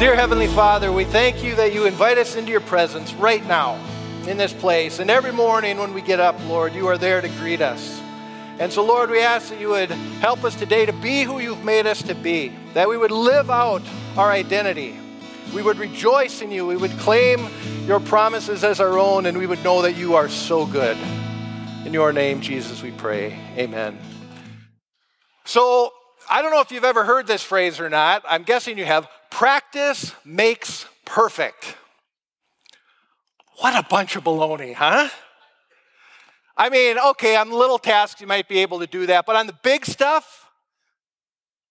Dear Heavenly Father, we thank you that you invite us into your presence right now in this place. And every morning when we get up, Lord, you are there to greet us. And so, Lord, we ask that you would help us today to be who you've made us to be, that we would live out our identity. We would rejoice in you. We would claim your promises as our own, and we would know that you are so good. In your name, Jesus, we pray. Amen. So, I don't know if you've ever heard this phrase or not. I'm guessing you have. Practice makes perfect. What a bunch of baloney, huh? I mean, okay, on little tasks you might be able to do that, but on the big stuff,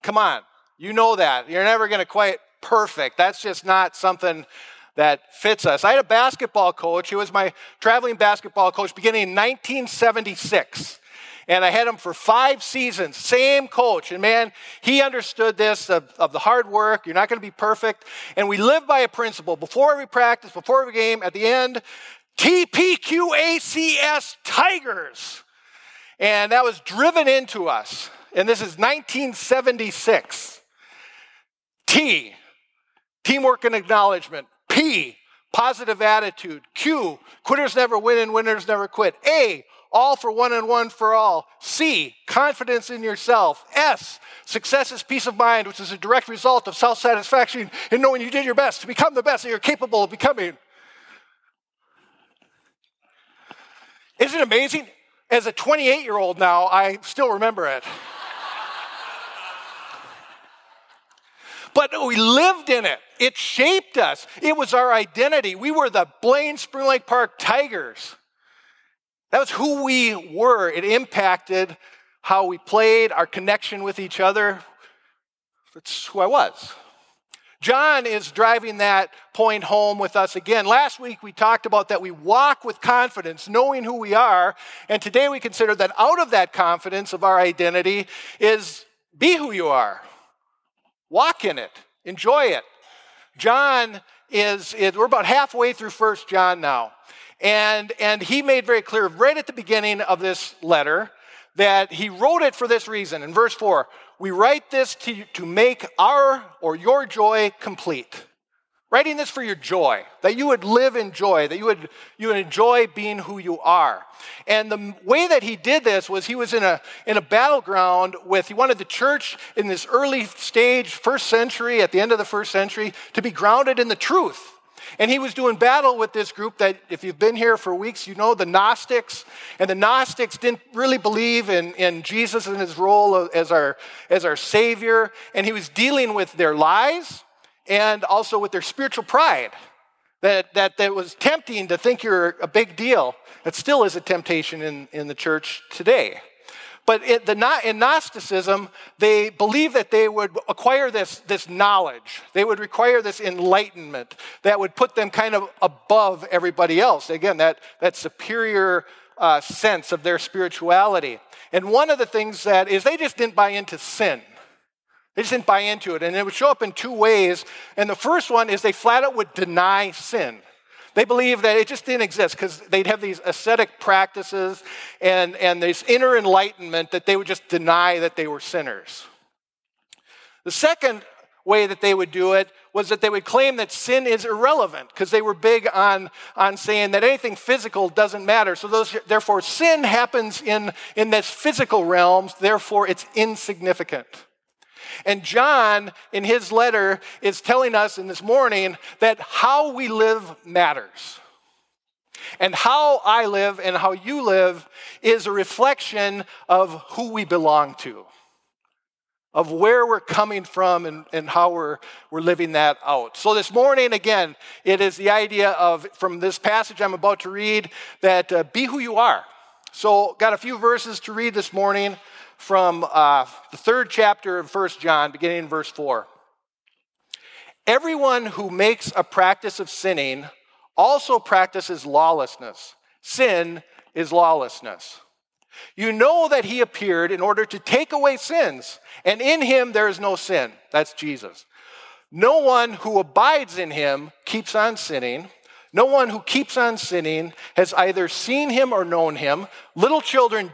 come on, you know that. You're never going to quite perfect. That's just not something that fits us. I had a basketball coach. He was my traveling basketball coach beginning in 1976 and I had him for five seasons, same coach. And man, he understood this of, of the hard work. You're not going to be perfect. And we live by a principle before every practice, before every game, at the end, TPQACS Tigers. And that was driven into us. And this is 1976. T, teamwork and acknowledgement. P, positive attitude. Q, quitters never win and winners never quit. A, all for one and one for all. C, confidence in yourself. S, success is peace of mind, which is a direct result of self satisfaction in knowing you did your best to become the best that you're capable of becoming. Isn't it amazing? As a 28 year old now, I still remember it. but we lived in it. It shaped us. It was our identity. We were the Blaine Spring Lake Park Tigers. That was who we were. It impacted how we played, our connection with each other. That's who I was. John is driving that point home with us again. Last week we talked about that we walk with confidence, knowing who we are. And today we consider that out of that confidence of our identity is be who you are, walk in it, enjoy it. John is, is we're about halfway through First John now. And, and he made very clear right at the beginning of this letter that he wrote it for this reason. In verse 4, we write this to, to make our or your joy complete. Writing this for your joy, that you would live in joy, that you would, you would enjoy being who you are. And the way that he did this was he was in a, in a battleground with, he wanted the church in this early stage, first century, at the end of the first century, to be grounded in the truth and he was doing battle with this group that, if you've been here for weeks, you know the Gnostics. And the Gnostics didn't really believe in, in Jesus and his role as our, as our Savior. And he was dealing with their lies and also with their spiritual pride. That, that, that was tempting to think you're a big deal. It still is a temptation in, in the church today. But it, the, in Gnosticism, they believed that they would acquire this, this knowledge. They would require this enlightenment that would put them kind of above everybody else. Again, that, that superior uh, sense of their spirituality. And one of the things that is they just didn't buy into sin. They just didn't buy into it. And it would show up in two ways. And the first one is they flat out would deny sin. They believed that it just didn't exist because they'd have these ascetic practices and, and this inner enlightenment that they would just deny that they were sinners. The second way that they would do it was that they would claim that sin is irrelevant because they were big on, on saying that anything physical doesn't matter. So those, therefore, sin happens in, in this physical realms, therefore it's insignificant. And John, in his letter, is telling us in this morning that how we live matters. And how I live and how you live is a reflection of who we belong to, of where we're coming from and, and how we're, we're living that out. So, this morning, again, it is the idea of, from this passage I'm about to read, that uh, be who you are. So, got a few verses to read this morning from uh, the third chapter of 1 John, beginning in verse 4. Everyone who makes a practice of sinning also practices lawlessness. Sin is lawlessness. You know that he appeared in order to take away sins, and in him there is no sin. That's Jesus. No one who abides in him keeps on sinning. No one who keeps on sinning has either seen him or known him. Little children,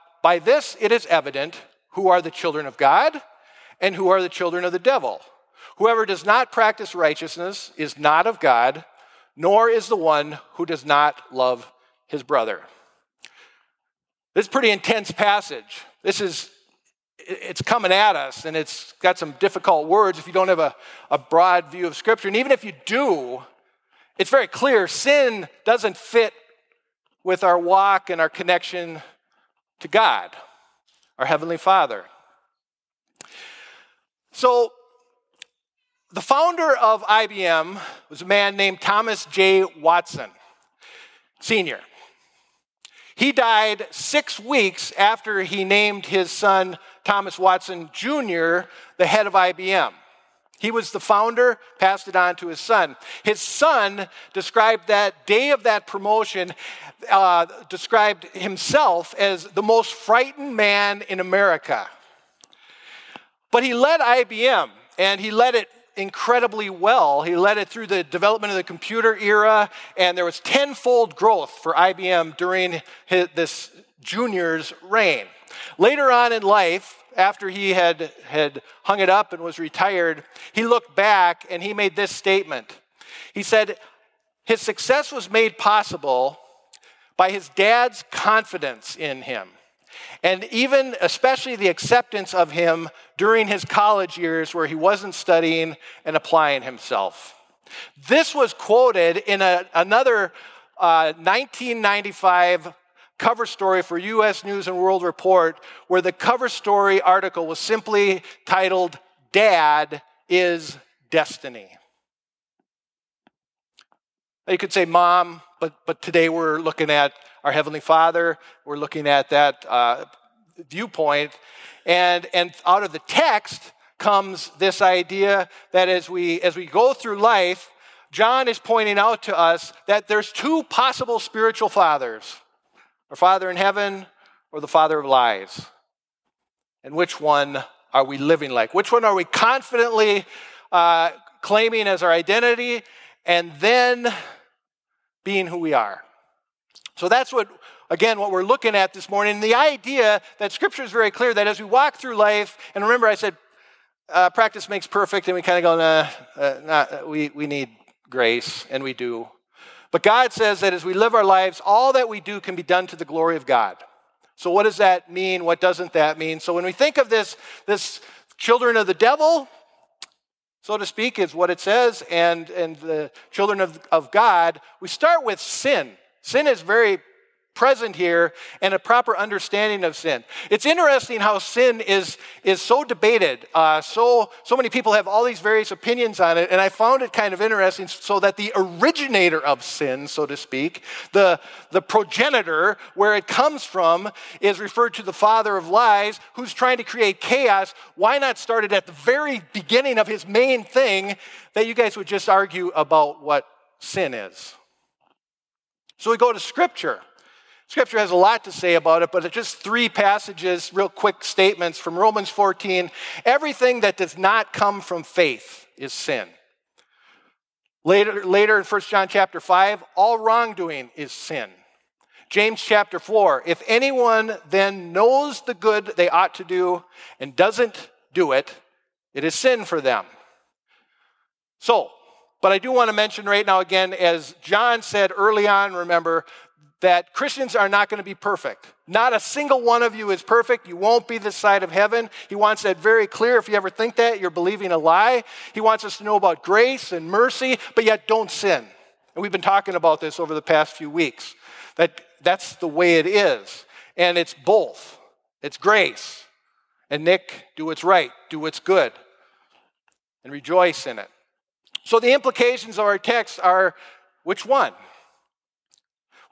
by this it is evident who are the children of God and who are the children of the devil. Whoever does not practice righteousness is not of God, nor is the one who does not love his brother. This is pretty intense passage. This is it's coming at us and it's got some difficult words if you don't have a, a broad view of scripture. And even if you do, it's very clear sin doesn't fit with our walk and our connection to God, our Heavenly Father. So, the founder of IBM was a man named Thomas J. Watson, Sr. He died six weeks after he named his son Thomas Watson Jr. the head of IBM. He was the founder, passed it on to his son. His son described that day of that promotion, uh, described himself as the most frightened man in America. But he led IBM, and he led it incredibly well. He led it through the development of the computer era, and there was tenfold growth for IBM during his, this junior's reign. Later on in life, after he had, had hung it up and was retired, he looked back and he made this statement. He said, His success was made possible by his dad's confidence in him. And even, especially, the acceptance of him during his college years where he wasn't studying and applying himself. This was quoted in a, another uh, 1995 cover story for US News and World Report, where the cover story article was simply titled, Dad is Destiny. Now You could say mom, but, but today we're looking at our Heavenly Father. We're looking at that uh, viewpoint. And, and out of the text comes this idea that as we, as we go through life, John is pointing out to us that there's two possible spiritual fathers our Father in heaven or the Father of lies? And which one are we living like? Which one are we confidently uh, claiming as our identity and then being who we are? So that's what, again, what we're looking at this morning. The idea that Scripture is very clear that as we walk through life, and remember I said uh, practice makes perfect, and we kind of go, nah, uh, nah, we, we need grace, and we do. But God says that as we live our lives, all that we do can be done to the glory of God. So, what does that mean? What doesn't that mean? So, when we think of this, this children of the devil, so to speak, is what it says, and, and the children of, of God, we start with sin. Sin is very present here and a proper understanding of sin. It's interesting how sin is, is so debated. Uh, so, so many people have all these various opinions on it, and I found it kind of interesting so that the originator of sin, so to speak, the, the progenitor, where it comes from, is referred to the father of lies who's trying to create chaos. Why not start it at the very beginning of his main thing that you guys would just argue about what sin is? So we go to Scripture. Scripture has a lot to say about it, but it's just three passages, real quick statements from Romans 14. Everything that does not come from faith is sin. Later, later in 1 John chapter 5, all wrongdoing is sin. James chapter 4, if anyone then knows the good they ought to do and doesn't do it, it is sin for them. So, but I do want to mention right now again, as John said early on, remember, that Christians are not going to be perfect. Not a single one of you is perfect. You won't be this side of heaven. He wants that very clear. If you ever think that, you're believing a lie. He wants us to know about grace and mercy, but yet don't sin. And we've been talking about this over the past few weeks. That that's the way it is. And it's both. It's grace. And Nick, do what's right, do what's good, and rejoice in it. So the implications of our text are which one?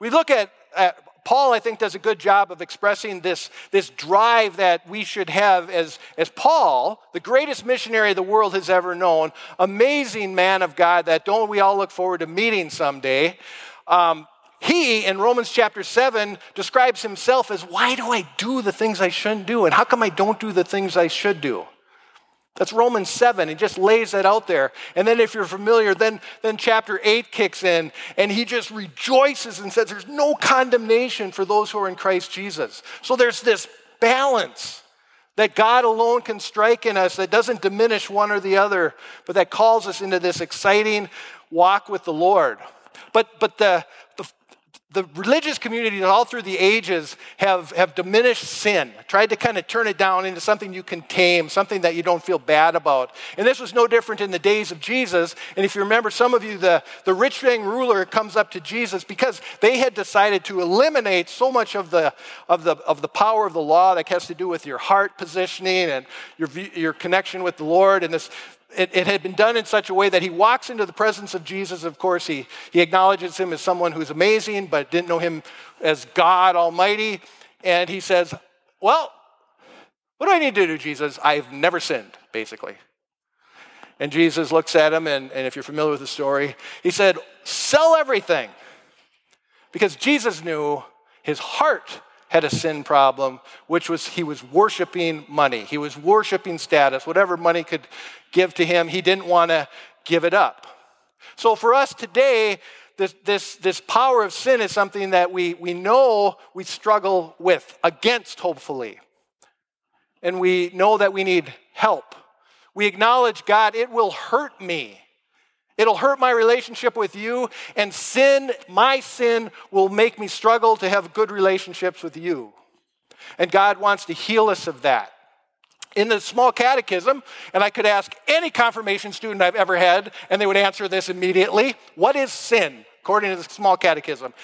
We look at, at Paul, I think, does a good job of expressing this, this drive that we should have as, as Paul, the greatest missionary the world has ever known, amazing man of God that don't we all look forward to meeting someday. Um, he, in Romans chapter 7, describes himself as why do I do the things I shouldn't do? And how come I don't do the things I should do? That's Romans 7. He just lays that out there. And then, if you're familiar, then, then chapter 8 kicks in, and he just rejoices and says, There's no condemnation for those who are in Christ Jesus. So there's this balance that God alone can strike in us that doesn't diminish one or the other, but that calls us into this exciting walk with the Lord. But, but the, the religious communities all through the ages have, have diminished sin, tried to kind of turn it down into something you can tame, something that you don't feel bad about. And this was no different in the days of Jesus. And if you remember, some of you, the, the rich young ruler comes up to Jesus because they had decided to eliminate so much of the, of the, of the power of the law that has to do with your heart positioning and your, your connection with the Lord and this, it, it, had been done in such a way that he walks into the presence of Jesus. Of course, he, he acknowledges him as someone who's amazing, but didn't know him as God Almighty. And he says, Well, what do I need to do, Jesus? I've never sinned, basically. And Jesus looks at him, and, and if you're familiar with the story, he said, Sell everything. Because Jesus knew his heart had a sin problem, which was he was worshiping money. He was worshiping status, whatever money could give to him, he didn't want to give it up. So for us today, this, this, this power of sin is something that we, we know we struggle with, against, hopefully. And we know that we need help. We acknowledge, God, it will hurt me. It'll hurt my relationship with you, and sin, my sin, will make me struggle to have good relationships with you. And God wants to heal us of that. In the small catechism, and I could ask any confirmation student I've ever had, and they would answer this immediately What is sin, according to the small catechism?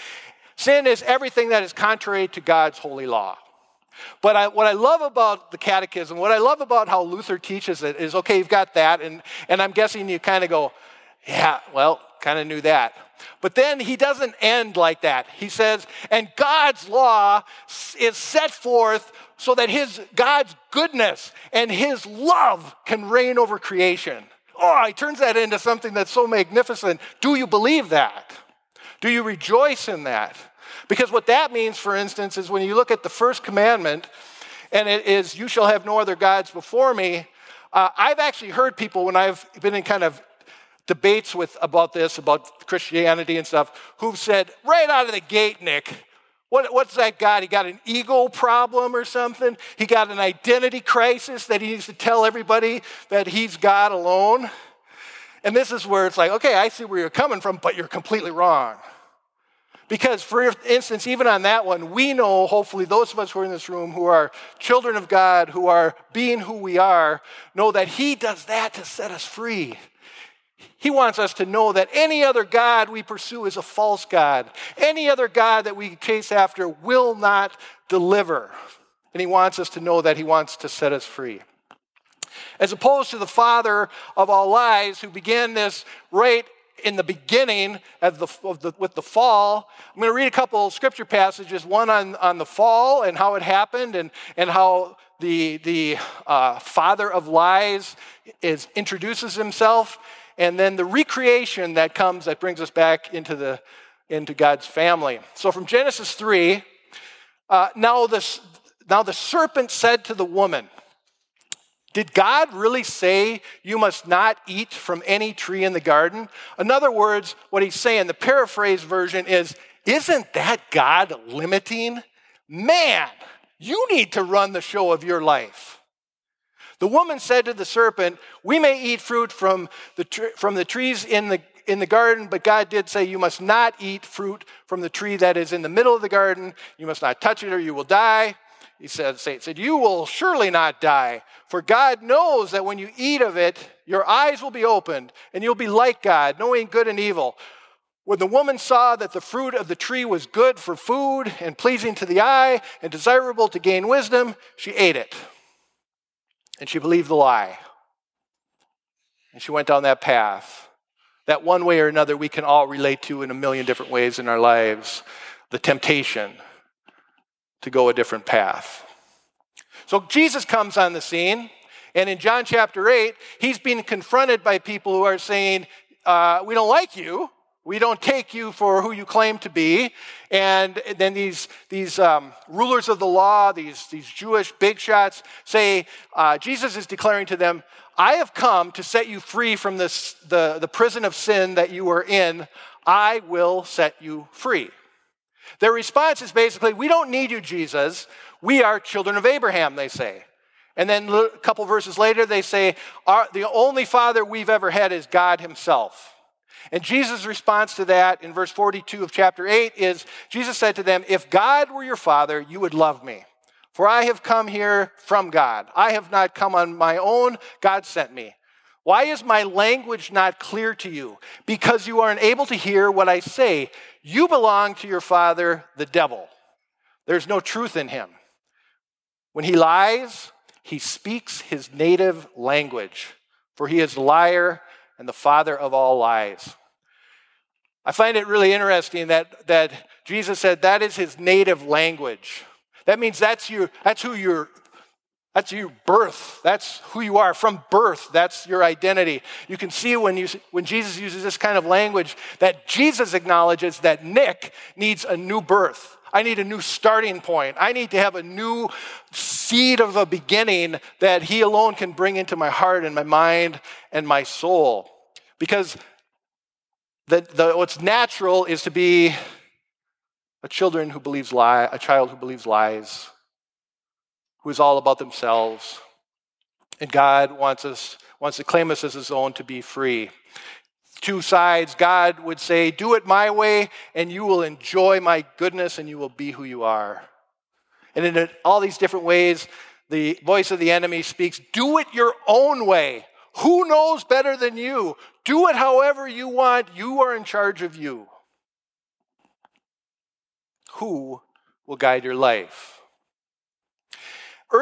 Sin is everything that is contrary to God's holy law. But I, what I love about the catechism, what I love about how Luther teaches it is okay, you've got that, and, and I'm guessing you kind of go, yeah, well, kind of knew that. But then he doesn't end like that. He says, and God's law is set forth so that his God's goodness and his love can reign over creation. Oh, he turns that into something that's so magnificent. Do you believe that? Do you rejoice in that? Because what that means, for instance, is when you look at the first commandment, and it is, You shall have no other gods before me. Uh, I've actually heard people when I've been in kind of debates with about this, about Christianity and stuff, who've said right out of the gate, Nick, what, what's that got? He got an ego problem or something? He got an identity crisis that he needs to tell everybody that he's God alone? And this is where it's like, okay, I see where you're coming from, but you're completely wrong. Because, for instance, even on that one, we know, hopefully, those of us who are in this room who are children of God, who are being who we are, know that He does that to set us free. He wants us to know that any other God we pursue is a false God. Any other God that we chase after will not deliver. And He wants us to know that He wants to set us free. As opposed to the father of all lies who began this right in the beginning of the, of the, with the fall. I'm going to read a couple scripture passages, one on, on the fall and how it happened, and, and how the, the uh, father of lies is, introduces himself, and then the recreation that comes that brings us back into, the, into God's family. So from Genesis 3, uh, now, this, now the serpent said to the woman, did God really say you must not eat from any tree in the garden? In other words, what he's saying, the paraphrase version is, isn't that God limiting? Man, you need to run the show of your life. The woman said to the serpent, We may eat fruit from the, from the trees in the, in the garden, but God did say, You must not eat fruit from the tree that is in the middle of the garden. You must not touch it or you will die. He said, Satan said, You will surely not die, for God knows that when you eat of it, your eyes will be opened, and you'll be like God, knowing good and evil. When the woman saw that the fruit of the tree was good for food and pleasing to the eye and desirable to gain wisdom, she ate it. And she believed the lie. And she went down that path. That one way or another we can all relate to in a million different ways in our lives. The temptation, to go a different path. So Jesus comes on the scene, and in John chapter 8, he's being confronted by people who are saying, uh, We don't like you. We don't take you for who you claim to be. And then these, these um, rulers of the law, these, these Jewish big shots, say, uh, Jesus is declaring to them, I have come to set you free from this, the, the prison of sin that you are in. I will set you free. Their response is basically, We don't need you, Jesus. We are children of Abraham, they say. And then a couple verses later, they say, The only father we've ever had is God Himself. And Jesus' response to that in verse 42 of chapter 8 is Jesus said to them, If God were your father, you would love me. For I have come here from God. I have not come on my own, God sent me. Why is my language not clear to you? Because you are unable to hear what I say. You belong to your father, the devil. There's no truth in him. When he lies, he speaks his native language, for he is a liar and the father of all lies. I find it really interesting that, that Jesus said that is his native language. That means that's, you, that's who you're, that's your birth. That's who you are from birth. That's your identity. You can see when, you, when Jesus uses this kind of language that Jesus acknowledges that Nick needs a new birth. I need a new starting point. I need to have a new seed of a beginning that He alone can bring into my heart and my mind and my soul. Because the, the, what's natural is to be a children who believes lie, a child who believes lies, who is all about themselves. And God wants us, wants to claim us as his own to be free two sides, God would say, Do it my way, and you will enjoy my goodness, and you will be who you are. And in all these different ways, the voice of the enemy speaks, Do it your own way. Who knows better than you? Do it however you want. You are in charge of you. Who will guide your life?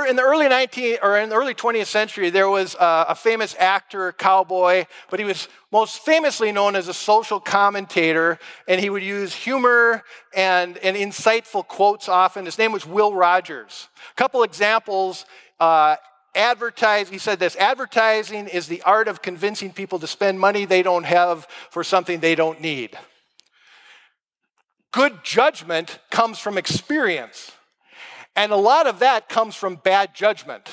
In the early 19th or in the early 20th century, there was a, a, famous actor, cowboy, but he was most famously known as a social commentator, and he would use humor and, and insightful quotes often. His name was Will Rogers. A couple examples. Uh, advertise he said this advertising is the art of convincing people to spend money they don't have for something they don't need good judgment comes from experience and a lot of that comes from bad judgment.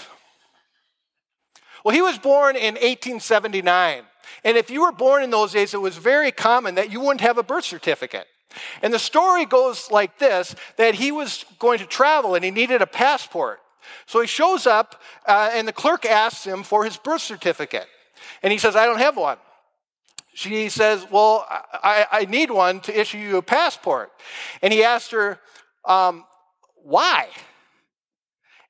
Well, he was born in 1879. And if you were born in those days, it was very common that you wouldn't have a birth certificate. And the story goes like this that he was going to travel and he needed a passport. So he shows up, uh, and the clerk asks him for his birth certificate. And he says, I don't have one. She says, Well, I, I need one to issue you a passport. And he asked her, um, Why?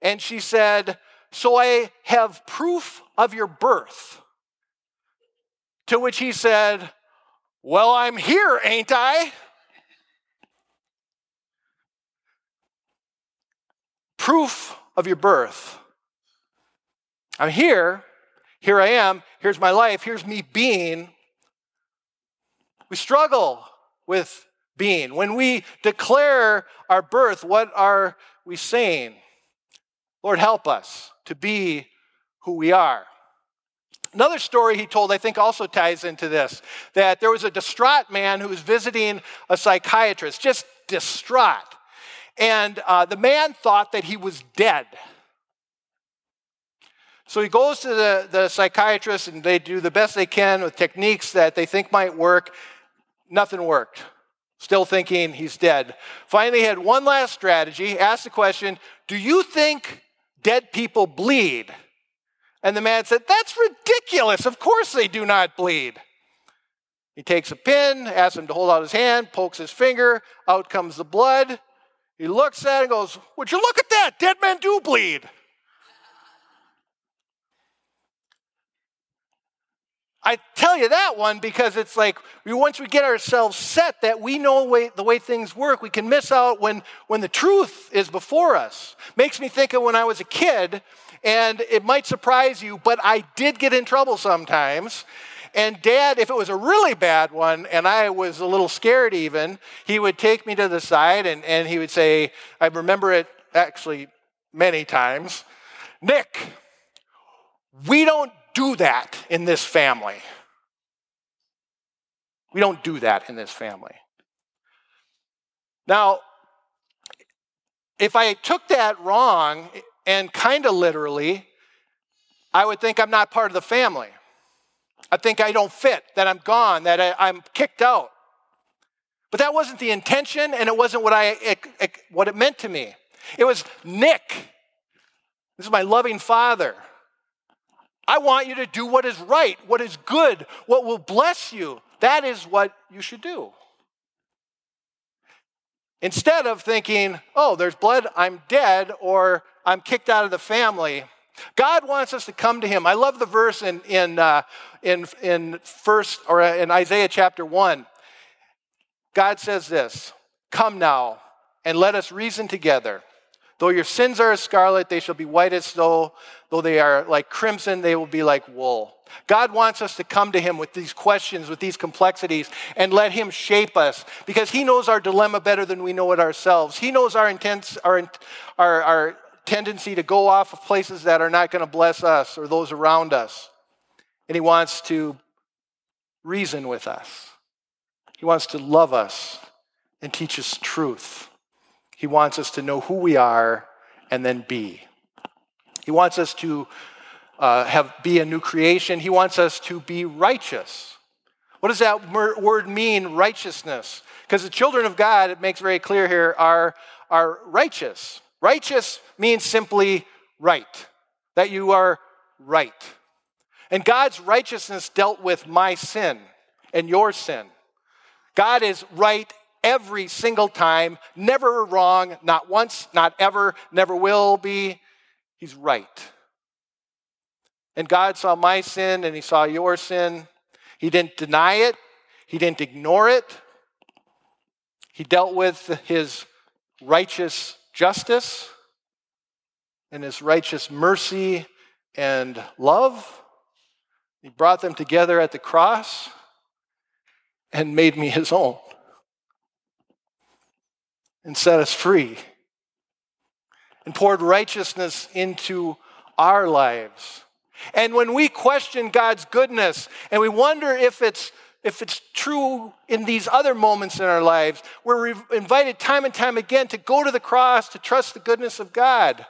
And she said, So I have proof of your birth. To which he said, Well, I'm here, ain't I? Proof of your birth. I'm here. Here I am. Here's my life. Here's me being. We struggle with being. When we declare our birth, what are we saying? Lord, help us to be who we are. Another story he told, I think, also ties into this that there was a distraught man who was visiting a psychiatrist, just distraught. And uh, the man thought that he was dead. So he goes to the, the psychiatrist, and they do the best they can with techniques that they think might work. Nothing worked. Still thinking he's dead. Finally, he had one last strategy. Asked the question Do you think dead people bleed. And the man said, That's ridiculous. Of course they do not bleed. He takes a pin, asks him to hold out his hand, pokes his finger, out comes the blood. He looks at it and goes, Would you look at that? Dead men do bleed. I tell you that one because it's like once we get ourselves set that we know way, the way things work, we can miss out when, when the truth is before us. Makes me think of when I was a kid, and it might surprise you, but I did get in trouble sometimes. And dad, if it was a really bad one and I was a little scared even, he would take me to the side and, and he would say, I remember it actually many times, Nick, we don't do that in this family. We don't do that in this family. Now, if I took that wrong and kind of literally, I would think I'm not part of the family. I think I don't fit, that I'm gone, that I, am kicked out. But that wasn't the intention, and it wasn't what, I, it, it, what it meant to me. It was Nick. This is my loving father. I want you to do what is right, what is good, what will bless you. That is what you should do. Instead of thinking, oh, there's blood, I'm dead, or I'm kicked out of the family, God wants us to come to Him. I love the verse in, in, uh, in, in first or in Isaiah chapter 1. God says this Come now and let us reason together. Though your sins are as scarlet, they shall be white as snow. Though they are like crimson, they will be like wool. God wants us to come to Him with these questions, with these complexities, and let Him shape us because He knows our dilemma better than we know it ourselves. He knows our, intents, our, our, our tendency to go off of places that are not going to bless us or those around us. And He wants to reason with us, He wants to love us and teach us truth. He wants us to know who we are and then be. He wants us to uh, have be a new creation. He wants us to be righteous. What does that word mean, righteousness? Because the children of God, it makes very clear here, are, are righteous. Righteous means simply right, that you are right. And God's righteousness dealt with my sin and your sin. God is right every single time, never wrong, not once, not ever, never will be. He's right. And God saw my sin and He saw your sin. He didn't deny it, He didn't ignore it. He dealt with His righteous justice and His righteous mercy and love. He brought them together at the cross and made me His own and set us free and poured righteousness into our lives. And when we question God's goodness and we wonder if it's if it's true in these other moments in our lives, we're invited time and time again to go to the cross to trust the goodness of God.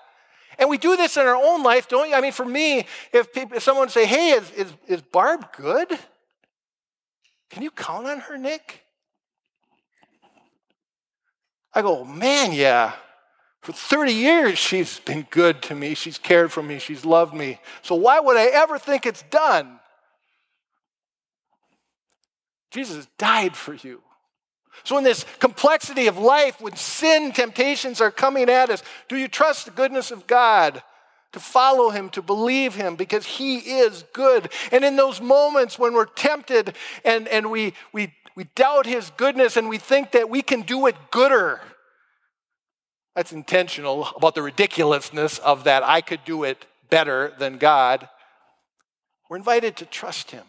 And we do this in our own life, don't you? I mean, for me, if, people, if someone say, "Hey, is, is, is Barb good?" Can you count on her, Nick? I go, man, yeah. For 30 years, she's been good to me. She's cared for me. She's loved me. So why would I ever think it's done? Jesus died for you. So, in this complexity of life, when sin temptations are coming at us, do you trust the goodness of God? To follow him, to believe him, because he is good. And in those moments when we're tempted and, and we, we, we doubt his goodness and we think that we can do it gooder, that's intentional about the ridiculousness of that I could do it better than God. We're invited to trust Him.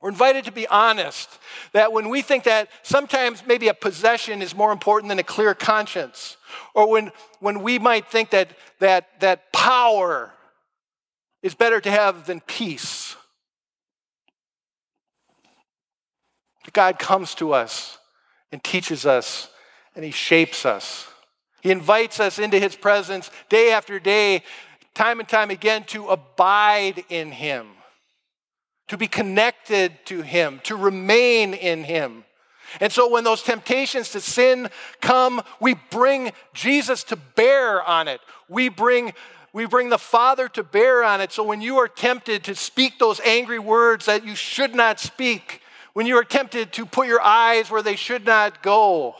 We're invited to be honest that when we think that sometimes maybe a possession is more important than a clear conscience, or when, when we might think that, that, that power is better to have than peace, God comes to us and teaches us and He shapes us. He invites us into his presence day after day, time and time again, to abide in him, to be connected to him, to remain in him. And so when those temptations to sin come, we bring Jesus to bear on it. We bring we bring the Father to bear on it. So when you are tempted to speak those angry words that you should not speak, when you are tempted to put your eyes where they should not go,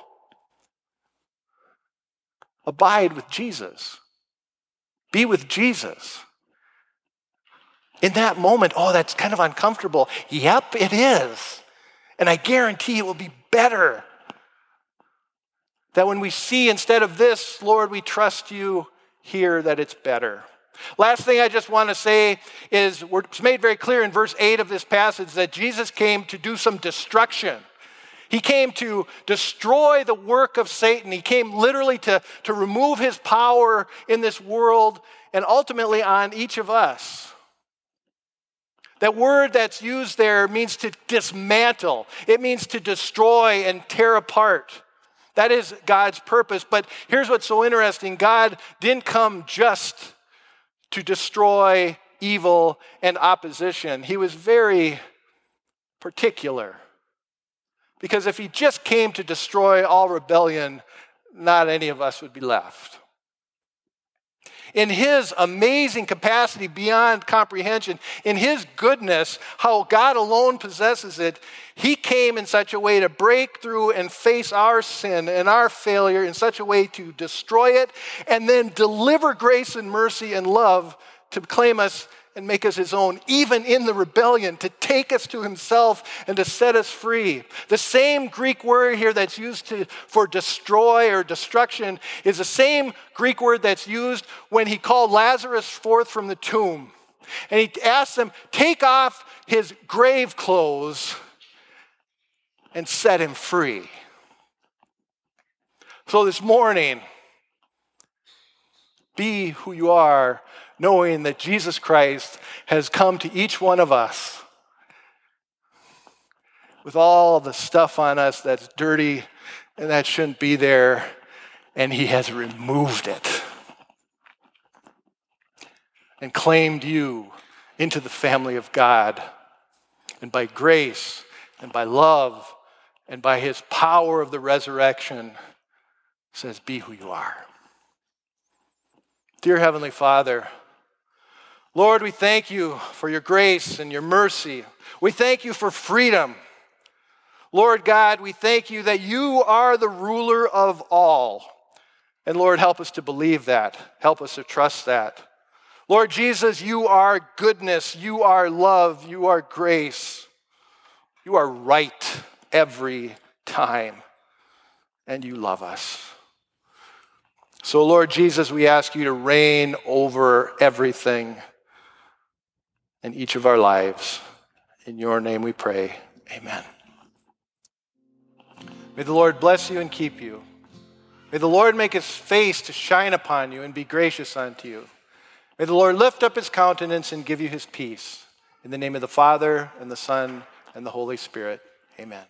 Abide with Jesus. Be with Jesus. In that moment, oh, that's kind of uncomfortable. Yep, it is. And I guarantee it will be better. That when we see instead of this, Lord, we trust you here, that it's better. Last thing I just want to say is it's made very clear in verse 8 of this passage that Jesus came to do some destruction. He came to destroy the work of Satan. He came literally to, to remove his power in this world and ultimately on each of us. That word that's used there means to dismantle, it means to destroy and tear apart. That is God's purpose. But here's what's so interesting God didn't come just to destroy evil and opposition, He was very particular. Because if He just came to destroy all rebellion, not any of us would be left in his amazing capacity beyond comprehension, in his goodness, how God alone possesses it, he came in such a way to break through and face our sin and our failure in such a way to destroy it and then deliver grace and mercy and love to claim us and make us his own, even in the rebellion, to take us to himself and to set us free. The same Greek word here that's used to, for destroy or destruction is the same Greek word that's used when he called Lazarus forth from the tomb. And he asked them, take off his grave clothes and set him free. So this morning, be who you are knowing that Jesus Christ has come to each one of us with all the stuff on us that's dirty and that shouldn't be there, and He has removed it and claimed you into the family of God. And by grace and by love and by His power of the resurrection, says, Be who you are. Dear Heavenly Father, Lord, we thank you for your grace and your mercy. We thank you for freedom. Lord God, we thank you that you are the ruler of all. And Lord, help us to believe that. Help us to trust that. Lord Jesus, you are goodness, you are love, you are grace. You are right every time, and you love us. So, Lord Jesus, we ask you to reign over everything in each of our lives. In your name we pray. Amen. May the Lord bless you and keep you. May the Lord make his face to shine upon you and be gracious unto you. May the Lord lift up his countenance and give you his peace. In the name of the Father, and the Son, and the Holy Spirit. Amen.